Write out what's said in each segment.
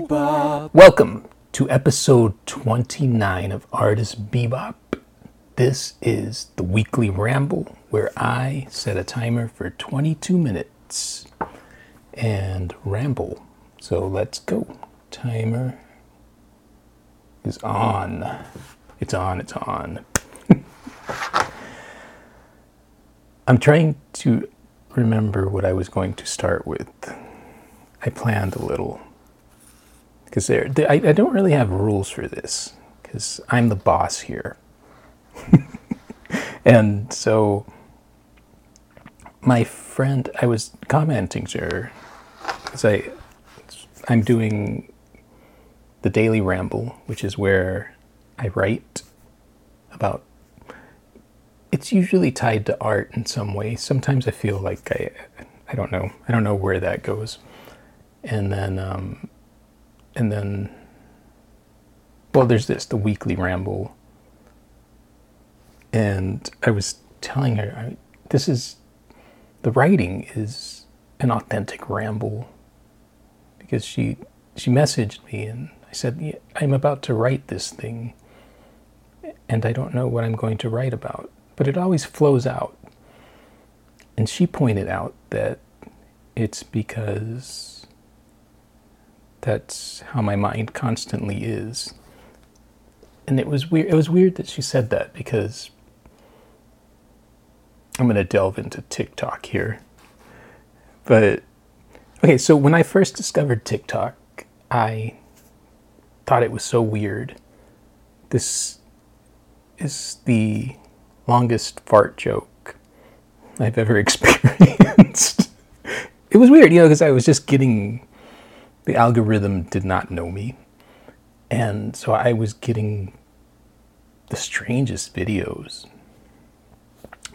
Bebop. Welcome to episode 29 of Artist Bebop. This is the weekly ramble where I set a timer for 22 minutes and ramble. So let's go. Timer is on. It's on, it's on. I'm trying to remember what I was going to start with. I planned a little because there, I, I don't really have rules for this because I'm the boss here, and so my friend, I was commenting to her because I, I'm doing the daily ramble, which is where I write about. It's usually tied to art in some way. Sometimes I feel like I, I don't know. I don't know where that goes. And then, um, and then, well, there's this the weekly ramble. And I was telling her, I, this is the writing is an authentic ramble because she she messaged me and I said yeah, I'm about to write this thing and I don't know what I'm going to write about but it always flows out and she pointed out that it's because that's how my mind constantly is and it was weird it was weird that she said that because I'm going to delve into TikTok here. But okay, so when I first discovered TikTok, I thought it was so weird. This is the longest fart joke I've ever experienced. it was weird, you know, because I was just getting the algorithm did not know me. And so I was getting the strangest videos.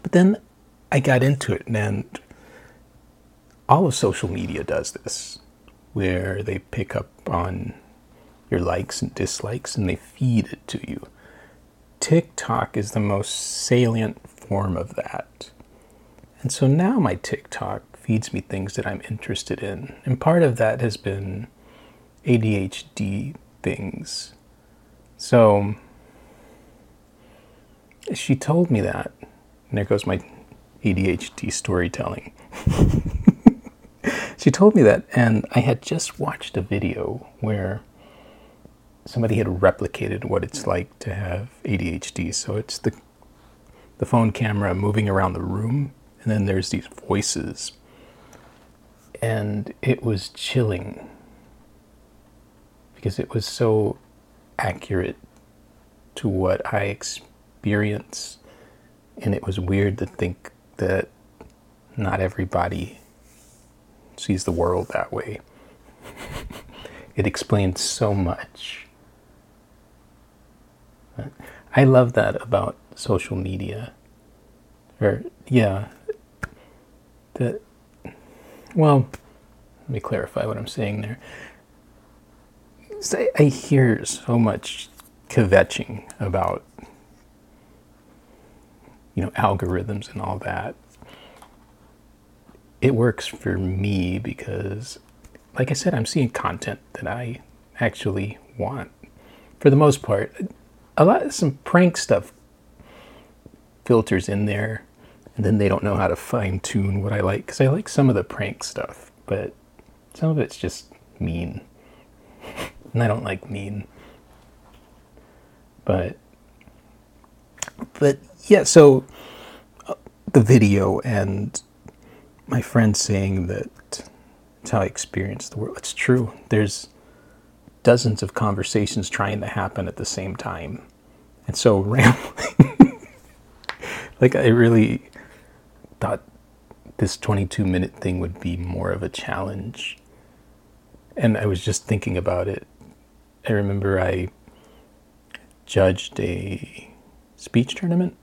But then I got into it, and all of social media does this, where they pick up on your likes and dislikes and they feed it to you. TikTok is the most salient form of that. And so now my TikTok feeds me things that I'm interested in. And part of that has been ADHD things. So she told me that. And there goes my ADHD storytelling. she told me that, and I had just watched a video where somebody had replicated what it's like to have ADHD. So it's the the phone camera moving around the room, and then there's these voices, and it was chilling because it was so accurate to what I experience, and it was weird to think that not everybody sees the world that way. it explains so much. I love that about social media. Or, yeah, that, well, let me clarify what I'm saying there. I hear so much kvetching about you know, algorithms and all that. It works for me because, like I said, I'm seeing content that I actually want. For the most part, a lot of some prank stuff filters in there, and then they don't know how to fine tune what I like. Because I like some of the prank stuff, but some of it's just mean. and I don't like mean. But but yeah, so uh, the video and my friend saying that it's how I experience the world. It's true. There's dozens of conversations trying to happen at the same time. And so rambling, like I really thought this 22 minute thing would be more of a challenge. And I was just thinking about it. I remember I judged a speech tournament.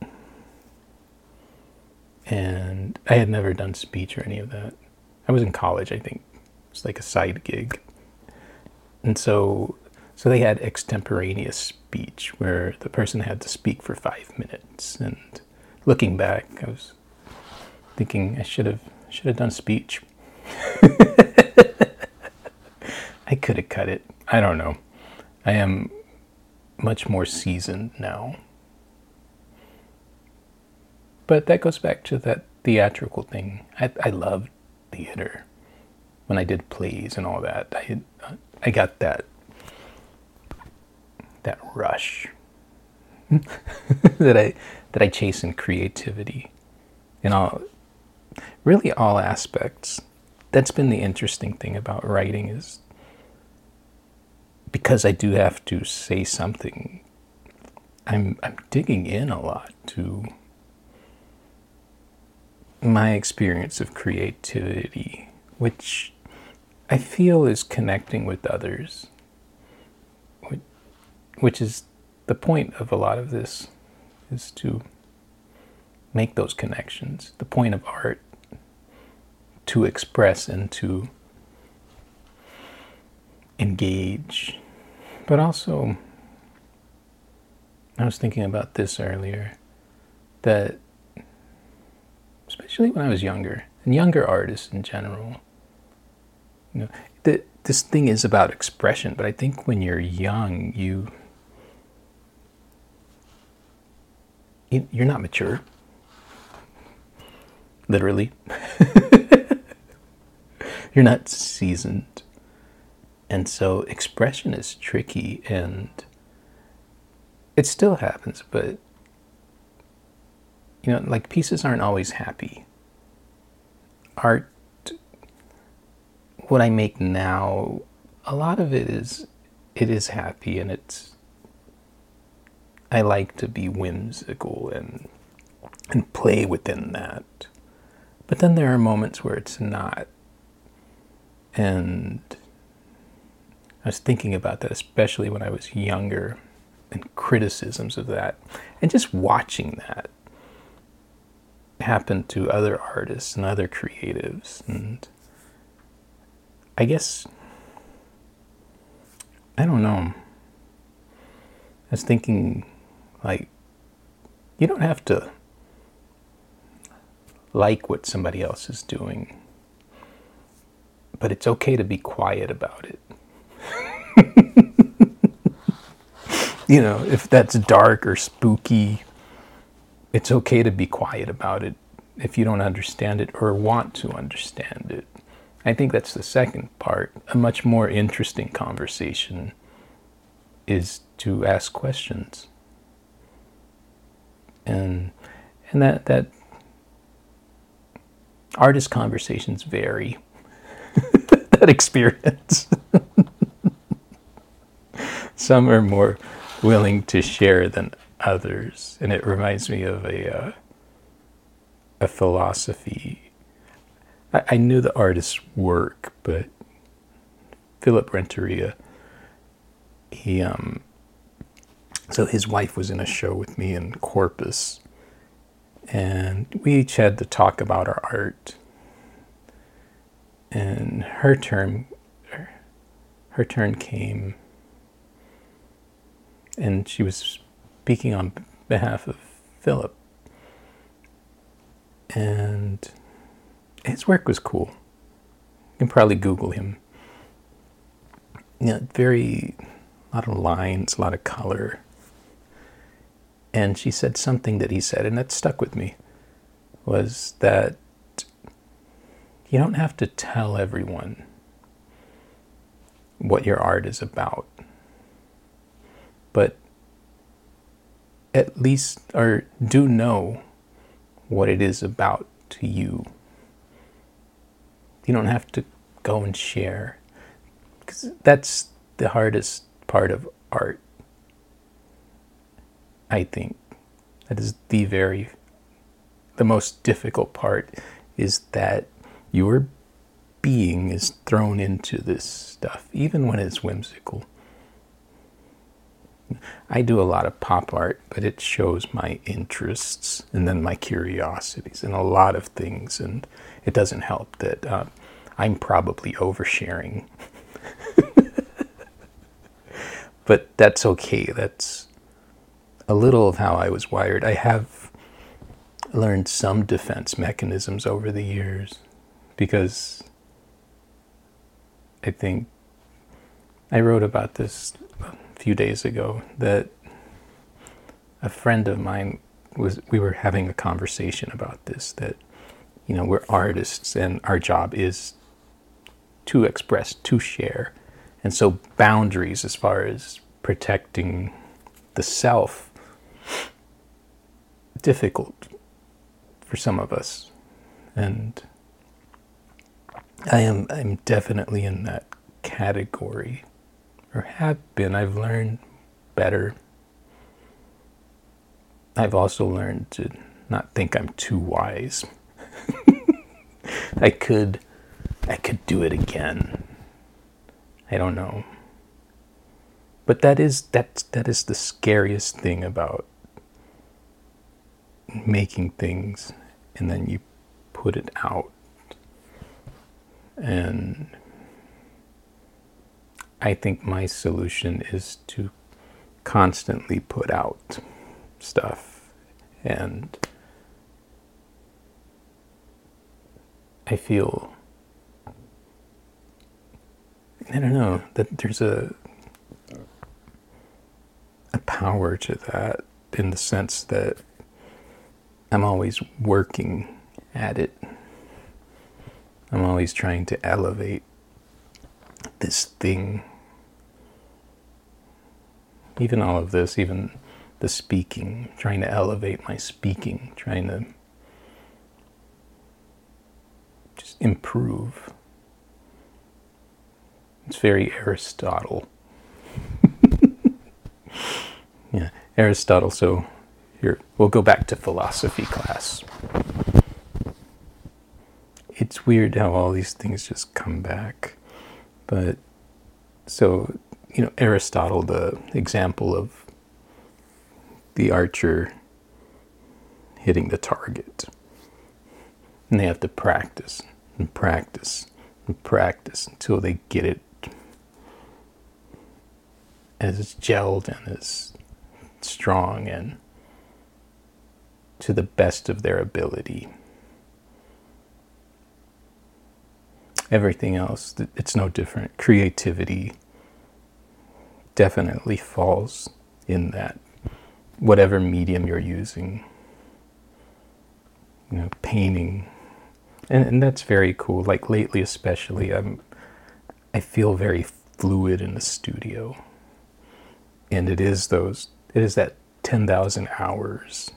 And I had never done speech or any of that. I was in college, I think. It's like a side gig. And so so they had extemporaneous speech where the person had to speak for 5 minutes and looking back I was thinking I should have should have done speech. I could have cut it. I don't know. I am much more seasoned now. But that goes back to that theatrical thing. I, I loved theater when I did plays and all that. I I got that that rush that I that I chase in creativity in all really all aspects. That's been the interesting thing about writing is because I do have to say something. I'm I'm digging in a lot to my experience of creativity, which I feel is connecting with others, which is the point of a lot of this, is to make those connections. The point of art to express and to engage. But also, I was thinking about this earlier that, especially when I was younger, and younger artists in general, you know, this thing is about expression, but I think when you're young, you you're not mature literally. You're not seasoned. And so expression is tricky and it still happens but you know like pieces aren't always happy. Art what I make now, a lot of it is it is happy and it's I like to be whimsical and and play within that. But then there are moments where it's not. And I was thinking about that, especially when I was younger, and criticisms of that, and just watching that happen to other artists and other creatives. And I guess, I don't know. I was thinking, like, you don't have to like what somebody else is doing, but it's okay to be quiet about it. you know, if that's dark or spooky, it's okay to be quiet about it if you don't understand it or want to understand it. I think that's the second part. A much more interesting conversation is to ask questions. And and that that artist conversations vary. that experience. Some are more willing to share than others, and it reminds me of a uh, a philosophy I, I knew the artist's work, but Philip Renteria, he um, so his wife was in a show with me in Corpus, and we each had to talk about our art. And her turn, her turn came, and she was speaking on behalf of Philip, and his work was cool. You can probably Google him. Know, very, a lot of lines, a lot of color. And she said something that he said, and that stuck with me, was that you don't have to tell everyone what your art is about. But at least, or do know what it is about to you. You don't have to go and share. Because that's the hardest part of art. I think. That is the very, the most difficult part is that your being is thrown into this stuff, even when it's whimsical. I do a lot of pop art, but it shows my interests and then my curiosities and a lot of things. And it doesn't help that uh, I'm probably oversharing. but that's okay. That's a little of how I was wired. I have learned some defense mechanisms over the years because I think I wrote about this a few days ago that a friend of mine was we were having a conversation about this that you know we're artists and our job is to express to share and so boundaries as far as protecting the self difficult for some of us and I am I'm definitely in that category or have been I've learned better I've also learned to not think I'm too wise. I could I could do it again. I don't know. But that is that that is the scariest thing about making things and then you put it out. And I think my solution is to constantly put out stuff. And I feel, I don't know, that there's a, a power to that in the sense that I'm always working at it. I'm always trying to elevate this thing. Even all of this, even the speaking, trying to elevate my speaking, trying to just improve. It's very Aristotle. yeah, Aristotle. So here, we'll go back to philosophy class. It's weird how all these things just come back. But so, you know, Aristotle, the example of the archer hitting the target. And they have to practice and practice and practice until they get it as gelled and as strong and to the best of their ability. Everything else, it's no different. Creativity definitely falls in that whatever medium you're using. You know, painting. And, and that's very cool. Like lately especially I'm I feel very fluid in the studio. And it is those it is that 10,000 hours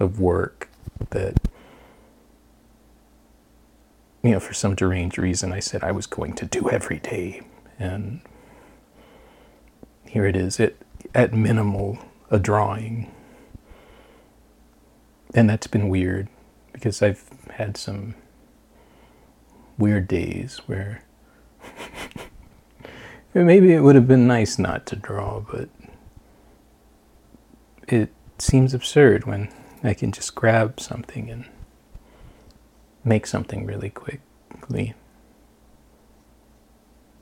of work that you know, for some deranged reason, I said I was going to do every day. And here it is, it, at minimal a drawing. And that's been weird because I've had some weird days where maybe it would have been nice not to draw, but it seems absurd when I can just grab something and make something really quickly.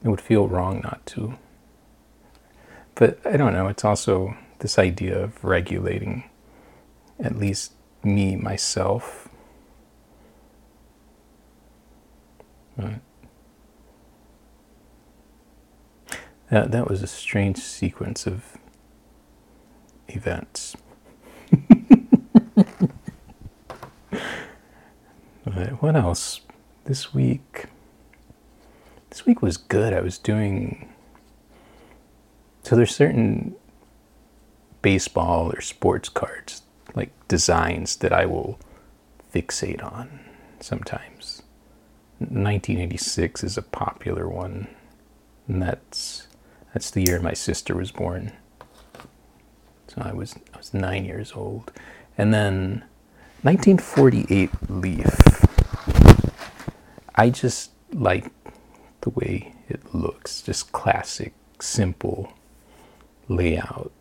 It would feel wrong not to. But I don't know, it's also this idea of regulating at least me, myself. Right. That, that was a strange sequence of events. right, what else? This week. This week was good. I was doing. So there's certain baseball or sports cards, like designs that I will fixate on sometimes. 1986 is a popular one, and that's that's the year my sister was born. So I was I was nine years old, and then 1948 Leaf. I just like the way it looks, just classic, simple layout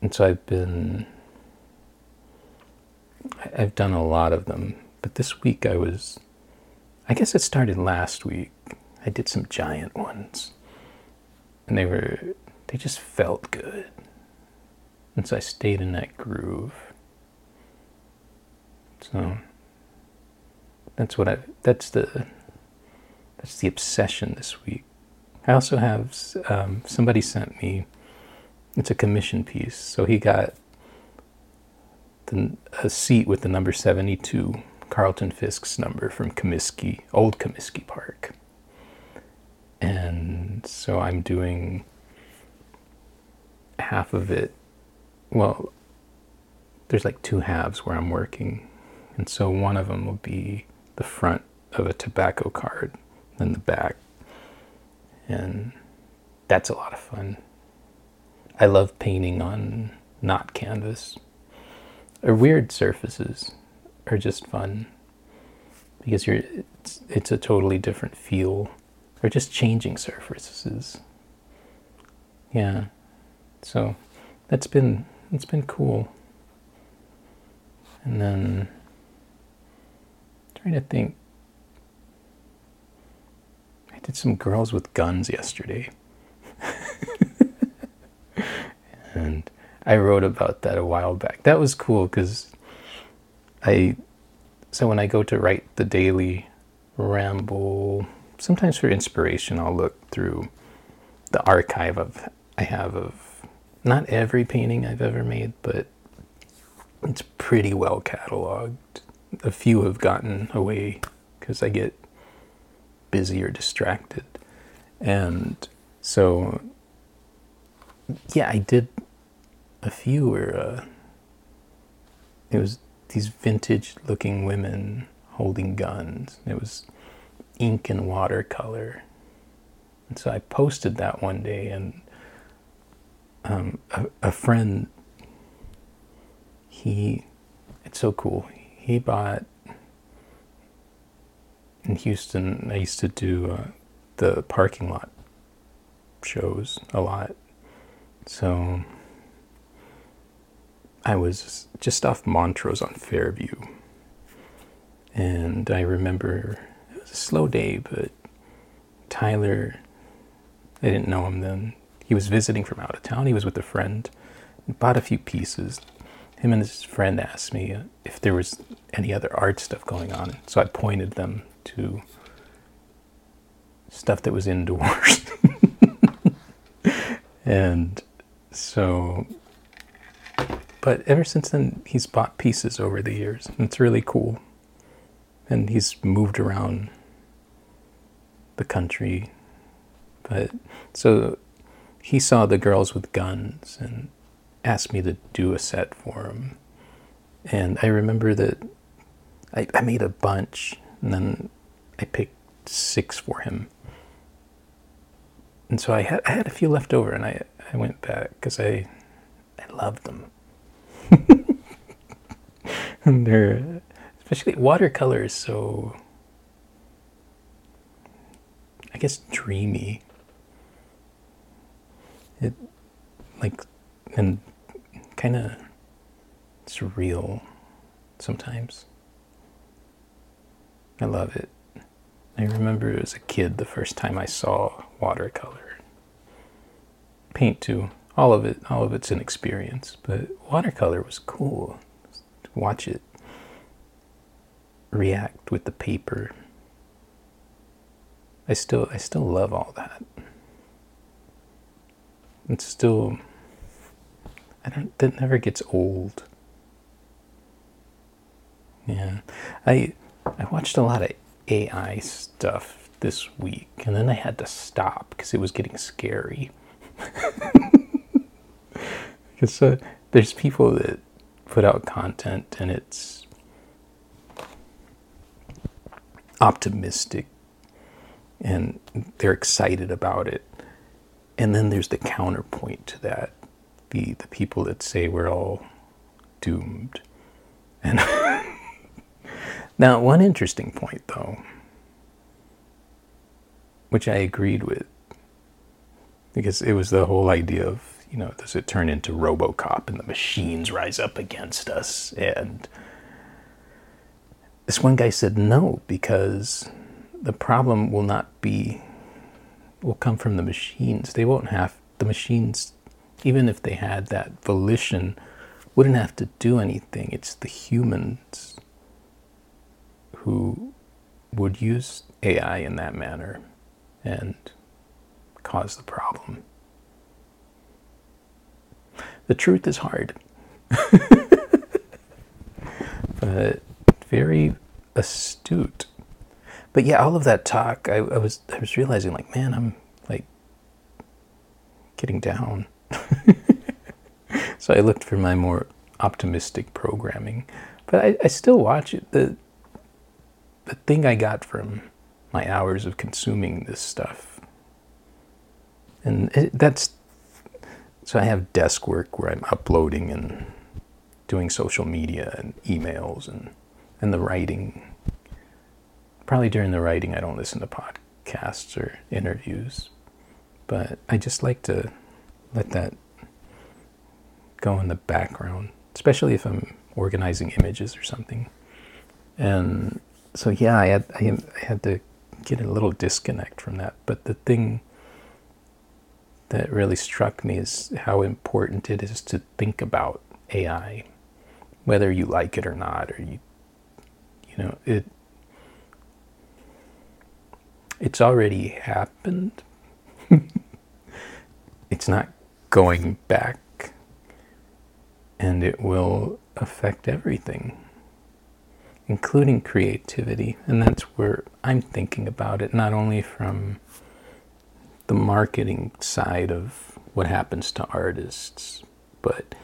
and so I've been I've done a lot of them, but this week I was I guess it started last week. I did some giant ones. And they were they just felt good. And so I stayed in that groove. So that's what I that's the that's the obsession this week. I also have um, somebody sent me. It's a commission piece, so he got the, a seat with the number seventy-two, Carlton Fisk's number from Comiskey, Old Comiskey Park, and so I'm doing half of it. Well, there's like two halves where I'm working, and so one of them will be the front of a tobacco card, than the back and that's a lot of fun. I love painting on not canvas or weird surfaces are just fun because you're it's, it's a totally different feel or just changing surfaces. Yeah. So that's been it's been cool. And then trying to think I did some girls with guns yesterday. and I wrote about that a while back. That was cool because I, so when I go to write the daily ramble, sometimes for inspiration, I'll look through the archive of I have of not every painting I've ever made, but it's pretty well cataloged. A few have gotten away because I get busy or distracted. And so, yeah, I did a few where uh, it was these vintage looking women holding guns. It was ink and watercolor. And so I posted that one day, and um, a, a friend, he, it's so cool. He bought in Houston, I used to do uh, the parking lot shows a lot. So I was just off Montrose on Fairview. And I remember it was a slow day, but Tyler, I didn't know him then. He was visiting from out of town. He was with a friend bought a few pieces. Him and his friend asked me if there was any other art stuff going on. So I pointed them to stuff that was indoors. and so, but ever since then, he's bought pieces over the years. And it's really cool. And he's moved around the country. But so he saw the girls with guns and asked me to do a set for him. And I remember that I, I made a bunch and then I picked six for him. And so I had I had a few left over, and I I went back because I I loved them. and they're especially watercolor is so I guess dreamy. It like and kind of surreal sometimes. I love it. I remember as a kid the first time I saw watercolor. Paint too. All of it, all of it's an experience, but watercolor was cool. Watch it react with the paper. I still I still love all that. It's still I don't that never gets old. Yeah. I I watched a lot of AI stuff this week, and then I had to stop because it was getting scary. Because uh, there's people that put out content and it's optimistic and they're excited about it. And then there's the counterpoint to that the, the people that say we're all doomed. And Now, one interesting point, though, which I agreed with, because it was the whole idea of, you know, does it turn into Robocop and the machines rise up against us? And this one guy said no, because the problem will not be, will come from the machines. They won't have, the machines, even if they had that volition, wouldn't have to do anything. It's the humans who would use AI in that manner and cause the problem. The truth is hard, but very astute. But yeah, all of that talk, I, I was I was realizing like, man, I'm like getting down. so I looked for my more optimistic programming, but I, I still watch it. the The thing I got from my hours of consuming this stuff, and it, that's so I have desk work where I'm uploading and doing social media and emails and and the writing probably during the writing, I don't listen to podcasts or interviews, but I just like to let that go in the background, especially if I'm organizing images or something. And so, yeah, I had I, had to get a little disconnect from that. But the thing that really struck me is how important it is to think about AI, whether you like it or not, or you, you know, it it's already happened. it's not going back. And it will affect everything, including creativity. And that's where I'm thinking about it, not only from the marketing side of what happens to artists, but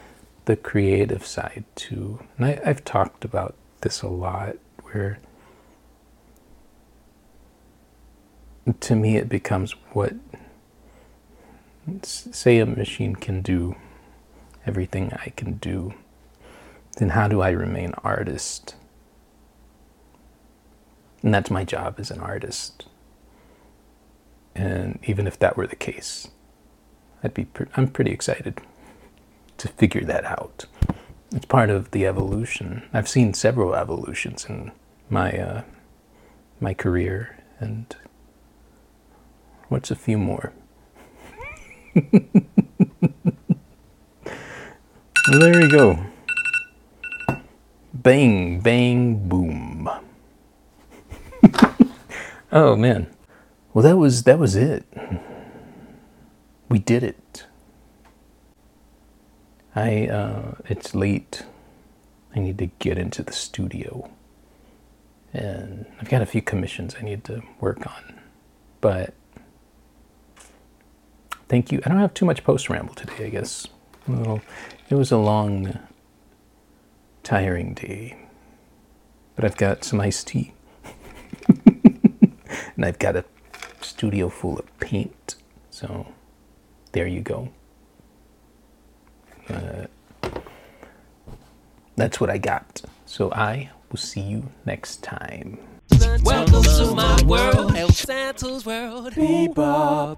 the creative side too. And I, have talked about this a lot, where to me, it becomes what, say, a machine can do everything I can do, then how do I remain artist? And that's my job as an artist. And even if that were the case, I'd be pre- I'm pretty excited to figure that out. It's part of the evolution. I've seen several evolutions in my uh, my career, and What's a few more? well, there we go. Bang, bang, boom. oh man. Well, that was that was it. We did it. I uh, it's late. I need to get into the studio, and I've got a few commissions I need to work on, but thank you. I don't have too much post ramble today, I guess. It was a long, tiring day. But I've got some iced tea. And I've got a studio full of paint. So there you go. Uh, that's what I got. So I will see you next time. Welcome to my world, El Santos world. Bebop.